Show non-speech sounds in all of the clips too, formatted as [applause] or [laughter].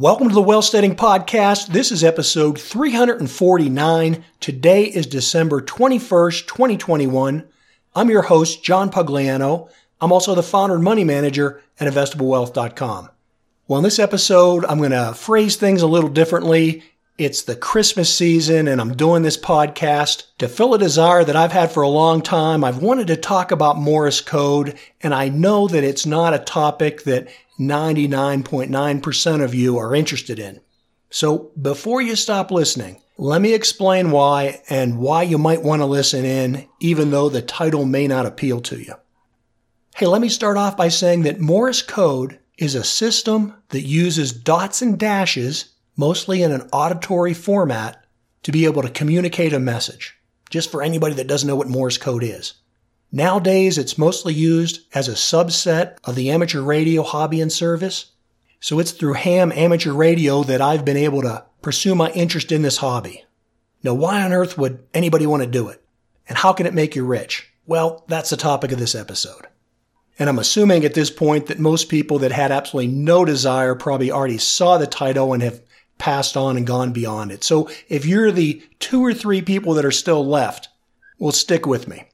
Welcome to the Wealthsteading Podcast. This is episode 349. Today is December 21st, 2021. I'm your host, John Pugliano. I'm also the founder and money manager at investablewealth.com. Well, in this episode, I'm going to phrase things a little differently. It's the Christmas season, and I'm doing this podcast to fill a desire that I've had for a long time. I've wanted to talk about Morse code, and I know that it's not a topic that 99.9% of you are interested in. So before you stop listening, let me explain why and why you might want to listen in, even though the title may not appeal to you. Hey, let me start off by saying that Morse code is a system that uses dots and dashes, mostly in an auditory format, to be able to communicate a message. Just for anybody that doesn't know what Morse code is. Nowadays, it's mostly used as a subset of the amateur radio hobby and service. So it's through ham amateur radio that I've been able to pursue my interest in this hobby. Now, why on earth would anybody want to do it? And how can it make you rich? Well, that's the topic of this episode. And I'm assuming at this point that most people that had absolutely no desire probably already saw the title and have passed on and gone beyond it. So if you're the two or three people that are still left, well, stick with me.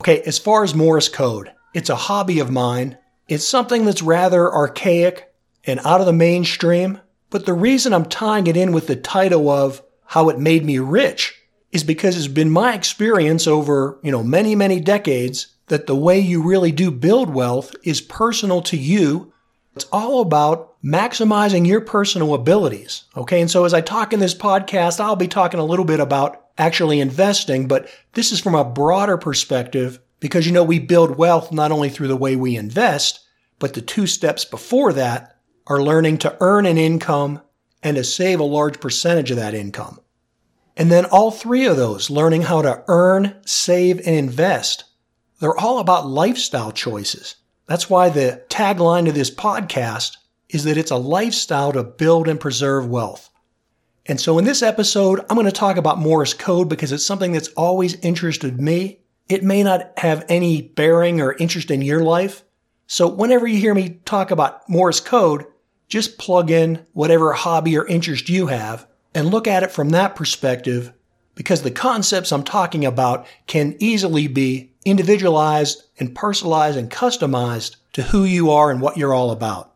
Okay, as far as Morse code, it's a hobby of mine. It's something that's rather archaic and out of the mainstream. But the reason I'm tying it in with the title of how it made me rich is because it's been my experience over, you know, many, many decades that the way you really do build wealth is personal to you. It's all about maximizing your personal abilities. Okay. And so as I talk in this podcast, I'll be talking a little bit about actually investing, but this is from a broader perspective because you know we build wealth not only through the way we invest, but the two steps before that are learning to earn an income and to save a large percentage of that income. And then all three of those, learning how to earn, save, and invest, they're all about lifestyle choices. That's why the tagline of this podcast is that it's a lifestyle to build and preserve wealth. And so in this episode, I'm going to talk about Morse code because it's something that's always interested me. It may not have any bearing or interest in your life. So whenever you hear me talk about Morse code, just plug in whatever hobby or interest you have and look at it from that perspective because the concepts I'm talking about can easily be individualized and personalized and customized to who you are and what you're all about.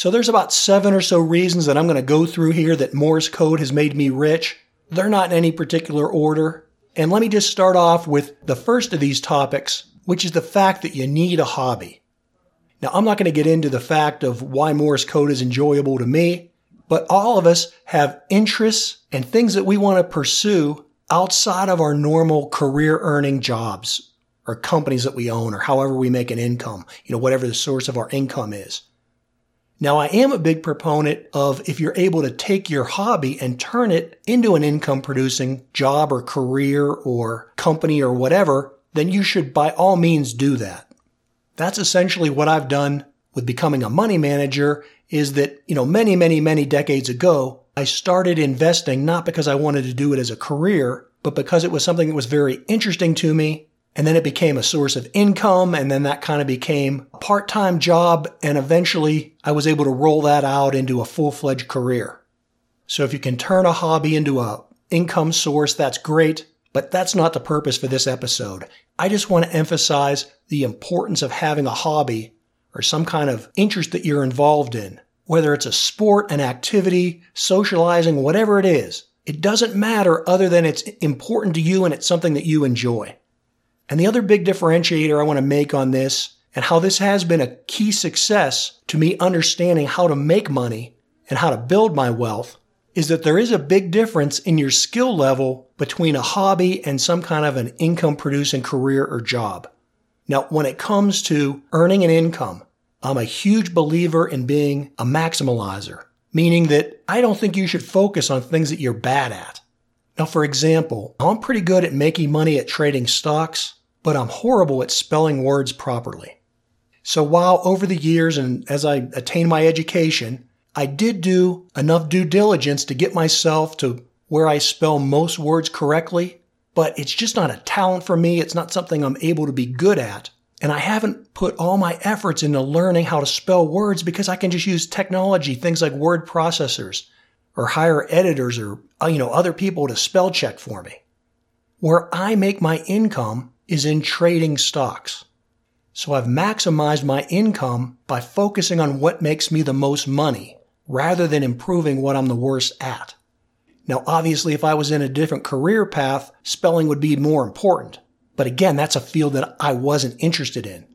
So there's about seven or so reasons that I'm going to go through here that Morse code has made me rich. They're not in any particular order. And let me just start off with the first of these topics, which is the fact that you need a hobby. Now, I'm not going to get into the fact of why Morse code is enjoyable to me, but all of us have interests and things that we want to pursue outside of our normal career earning jobs or companies that we own or however we make an income, you know, whatever the source of our income is. Now, I am a big proponent of if you're able to take your hobby and turn it into an income producing job or career or company or whatever, then you should by all means do that. That's essentially what I've done with becoming a money manager is that, you know, many, many, many decades ago, I started investing not because I wanted to do it as a career, but because it was something that was very interesting to me and then it became a source of income. And then that kind of became a part-time job. And eventually I was able to roll that out into a full-fledged career. So if you can turn a hobby into a income source, that's great. But that's not the purpose for this episode. I just want to emphasize the importance of having a hobby or some kind of interest that you're involved in. Whether it's a sport, an activity, socializing, whatever it is, it doesn't matter other than it's important to you and it's something that you enjoy. And the other big differentiator I want to make on this and how this has been a key success to me understanding how to make money and how to build my wealth is that there is a big difference in your skill level between a hobby and some kind of an income producing career or job. Now, when it comes to earning an income, I'm a huge believer in being a maximalizer, meaning that I don't think you should focus on things that you're bad at. Now, for example, I'm pretty good at making money at trading stocks, but I'm horrible at spelling words properly. So while over the years and as I attained my education, I did do enough due diligence to get myself to where I spell most words correctly, but it's just not a talent for me. It's not something I'm able to be good at. And I haven't put all my efforts into learning how to spell words because I can just use technology, things like word processors or hire editors or, uh, you know, other people to spell check for me. Where I make my income is in trading stocks. So I've maximized my income by focusing on what makes me the most money rather than improving what I'm the worst at. Now, obviously, if I was in a different career path, spelling would be more important. But again, that's a field that I wasn't interested in.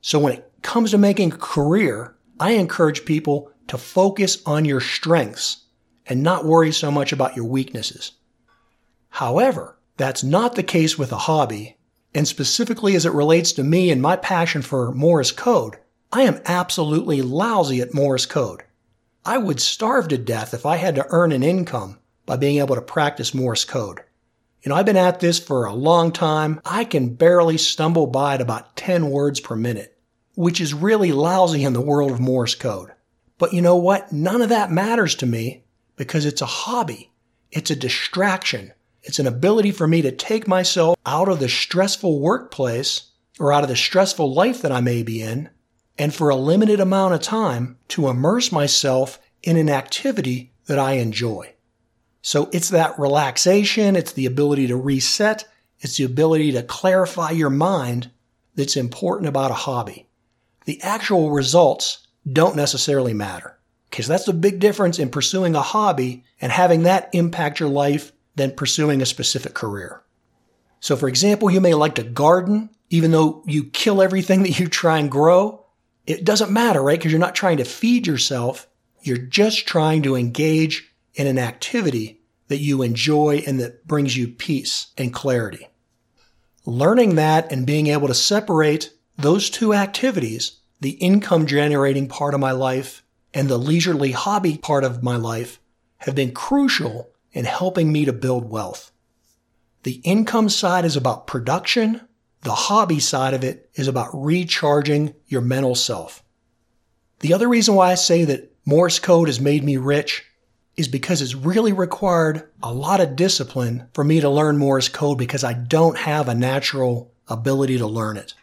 So when it comes to making a career, I encourage people to focus on your strengths and not worry so much about your weaknesses. However, that's not the case with a hobby, and specifically as it relates to me and my passion for Morse code, I am absolutely lousy at Morse code. I would starve to death if I had to earn an income by being able to practice Morse code. You know, I've been at this for a long time. I can barely stumble by at about 10 words per minute, which is really lousy in the world of Morse code. But you know what? None of that matters to me because it's a hobby. It's a distraction. It's an ability for me to take myself out of the stressful workplace or out of the stressful life that I may be in and for a limited amount of time to immerse myself in an activity that I enjoy. So it's that relaxation, it's the ability to reset, it's the ability to clarify your mind that's important about a hobby. The actual results don't necessarily matter. Because that's the big difference in pursuing a hobby and having that impact your life than pursuing a specific career. So for example, you may like to garden, even though you kill everything [laughs] that you try and grow. It doesn't matter, right? Because you're not trying to feed yourself. You're just trying to engage in an activity that you enjoy and that brings you peace and clarity. Learning that and being able to separate those two activities, the income generating part of my life and the leisurely hobby part of my life, have been crucial in helping me to build wealth. The income side is about production. The hobby side of it is about recharging your mental self. The other reason why I say that Morse code has made me rich is because it's really required a lot of discipline for me to learn Morse code because I don't have a natural ability to learn it.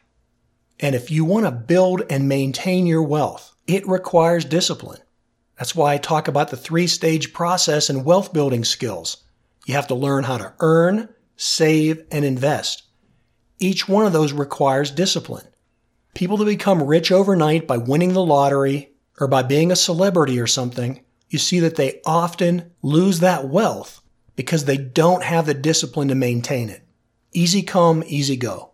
And if you want to build and maintain your wealth, it requires discipline. That's why I talk about the three stage process and wealth building skills. You have to learn how to earn, save, and invest. Each one of those requires discipline. People that become rich overnight by winning the lottery or by being a celebrity or something you see that they often lose that wealth because they don't have the discipline to maintain it. Easy come, easy go.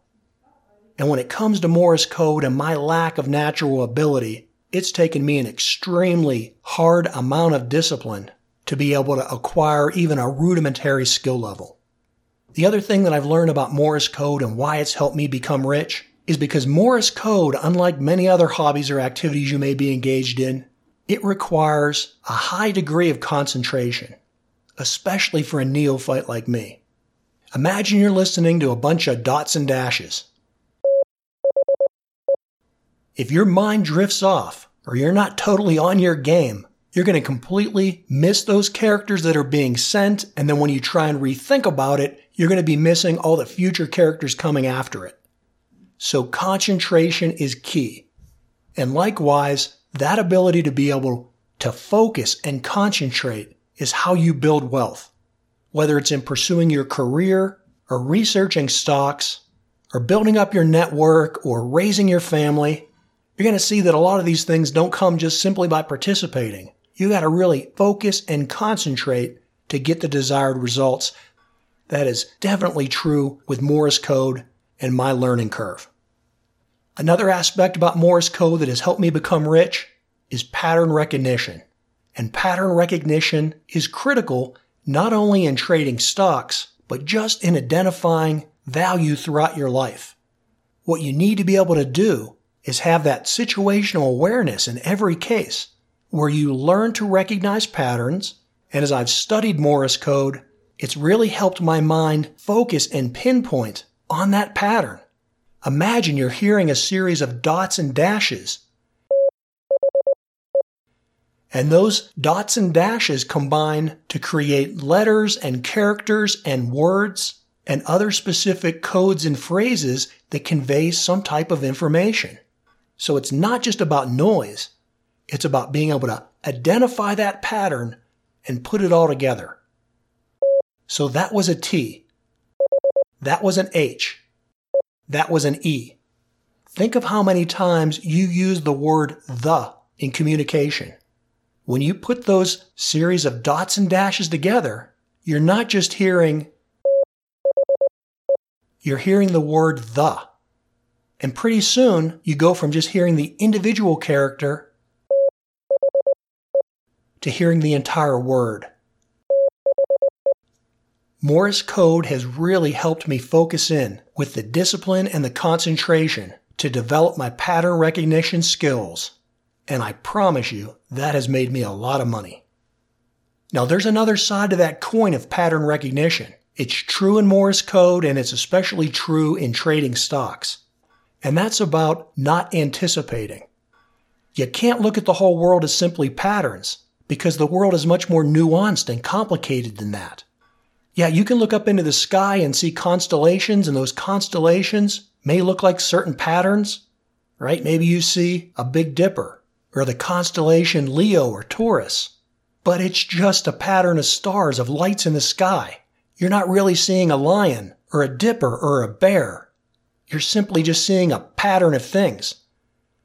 And when it comes to Morse code and my lack of natural ability, it's taken me an extremely hard amount of discipline to be able to acquire even a rudimentary skill level. The other thing that I've learned about Morse code and why it's helped me become rich is because Morse code, unlike many other hobbies or activities you may be engaged in, it requires a high degree of concentration, especially for a neophyte like me. Imagine you're listening to a bunch of dots and dashes. If your mind drifts off or you're not totally on your game, you're going to completely miss those characters that are being sent. And then when you try and rethink about it, you're going to be missing all the future characters coming after it. So concentration is key. And likewise, that ability to be able to focus and concentrate is how you build wealth. Whether it's in pursuing your career or researching stocks or building up your network or raising your family, you're going to see that a lot of these things don't come just simply by participating. You got to really focus and concentrate to get the desired results. That is definitely true with Morse code and my learning curve. Another aspect about Morse code that has helped me become rich is pattern recognition. And pattern recognition is critical not only in trading stocks, but just in identifying value throughout your life. What you need to be able to do is have that situational awareness in every case where you learn to recognize patterns. And as I've studied Morse code, it's really helped my mind focus and pinpoint on that pattern. Imagine you're hearing a series of dots and dashes. And those dots and dashes combine to create letters and characters and words. and other specific codes and phrases that convey some type of information. So it's not just about noise. It's about being able to identify that pattern and put it all together. So that was a T. That was an H. That was an E. Think of how many times you use the word the in communication. When you put those series of dots and dashes together, you're not just hearing, you're hearing the word the. And pretty soon you go from just hearing the individual character to hearing the entire word. Morse code has really helped me focus in with the discipline and the concentration to develop my pattern recognition skills. And I promise you, that has made me a lot of money. Now, there's another side to that coin of pattern recognition. It's true in Morse code and it's especially true in trading stocks. And that's about not anticipating. You can't look at the whole world as simply patterns because the world is much more nuanced and complicated than that. Yeah, you can look up into the sky and see constellations, and those constellations may look like certain patterns, right? Maybe you see a Big Dipper or the constellation Leo or Taurus, but it's just a pattern of stars, of lights in the sky. You're not really seeing a lion or a dipper or a bear. You're simply just seeing a pattern of things.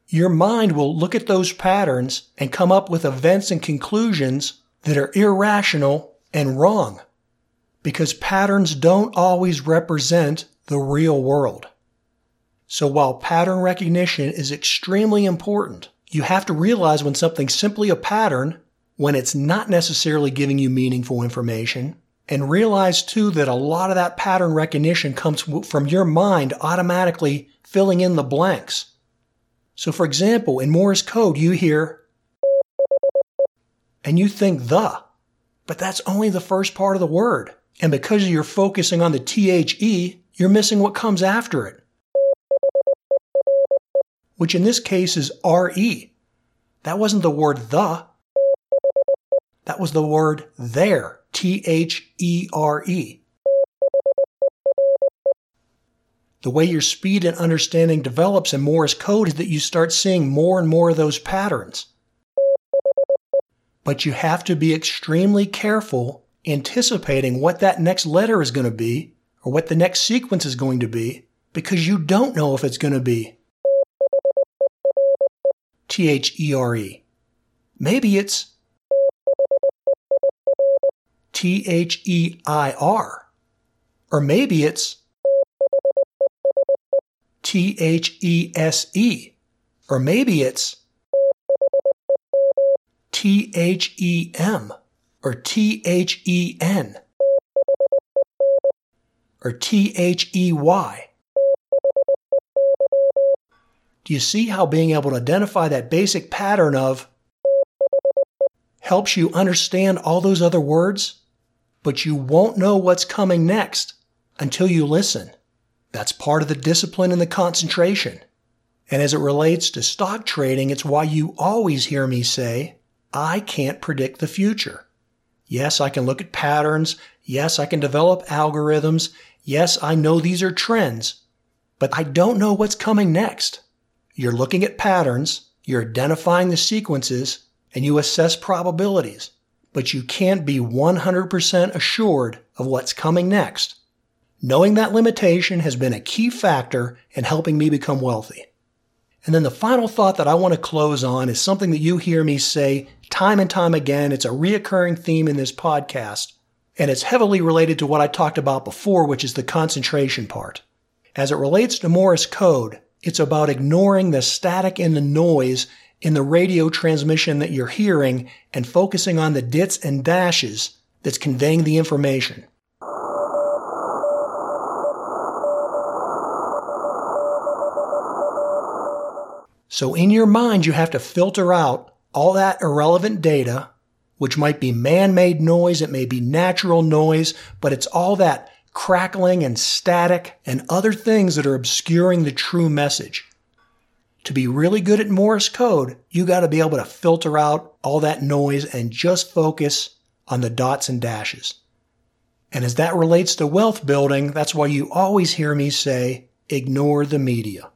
Your mind will look at those patterns and come up with events and conclusions that are irrational and wrong because patterns don't always represent the real world. So while pattern recognition is extremely important, you have to realize when something's simply a pattern, when it's not necessarily giving you meaningful information, and realize too that a lot of that pattern recognition comes from your mind automatically filling in the blanks. So for example, in Morse code, you hear and you think the, but that's only the first part of the word. And because you're focusing on the THE, you're missing what comes after it, which in this case is RE. That wasn't the word the, that was the word there, T H E R E. The way your speed and understanding develops in Morse code is that you start seeing more and more of those patterns. But you have to be extremely careful anticipating what that next letter is going to be or what the next sequence is going to be because you don't know if it's going to be T H E R E. Maybe it's T H E I R. Or maybe it's T H E S E. Or maybe it's T H E M or T H E N or T H E Y. Do you see how being able to identify that basic pattern of helps you understand all those other words, but you won't know what's coming next until you listen? That's part of the discipline and the concentration. And as it relates to stock trading, it's why you always hear me say, I can't predict the future. Yes, I can look at patterns. Yes, I can develop algorithms. Yes, I know these are trends, but I don't know what's coming next. You're looking at patterns, you're identifying the sequences, and you assess probabilities, but you can't be 100% assured of what's coming next. Knowing that limitation has been a key factor in helping me become wealthy. And then the final thought that I want to close on is something that you hear me say time and time again. It's a reoccurring theme in this podcast, and it's heavily related to what I talked about before, which is the concentration part. As it relates to Morse code, it's about ignoring the static and the noise in the radio transmission that you're hearing and focusing on the dits and dashes that's conveying the information. So in your mind, you have to filter out all that irrelevant data, which might be man-made noise, it may be natural noise, but it's all that crackling and static and other things that are obscuring the true message. To be really good at Morse code, you got to be able to filter out all that noise and just focus on the dots and dashes. And as that relates to wealth building, that's why you always hear me say, ignore the media.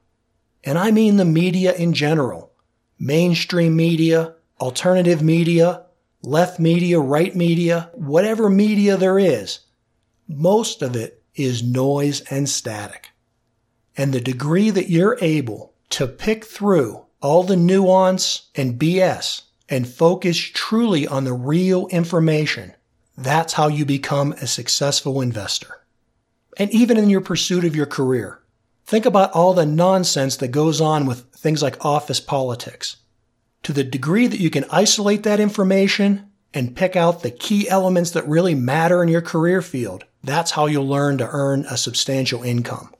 And I mean the media in general. Mainstream media, alternative media, left media, right media, whatever media there is. Most of it is noise and static. And the degree that you're able to pick through all the nuance and BS and focus truly on the real information, that's how you become a successful investor. And even in your pursuit of your career, think about all the nonsense that goes on with things like office politics. To the degree that you can isolate that information and pick out the key elements that really matter in your career field, that's how you'll learn to earn a substantial income.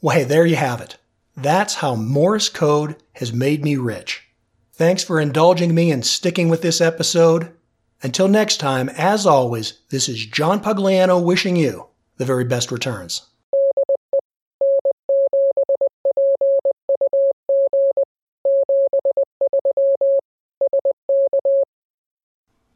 Well, hey, there you have it. That's how Morse code has made me rich. Thanks for indulging me and sticking with this episode. Until next time, as always, this is John Pugliano wishing you the very best returns.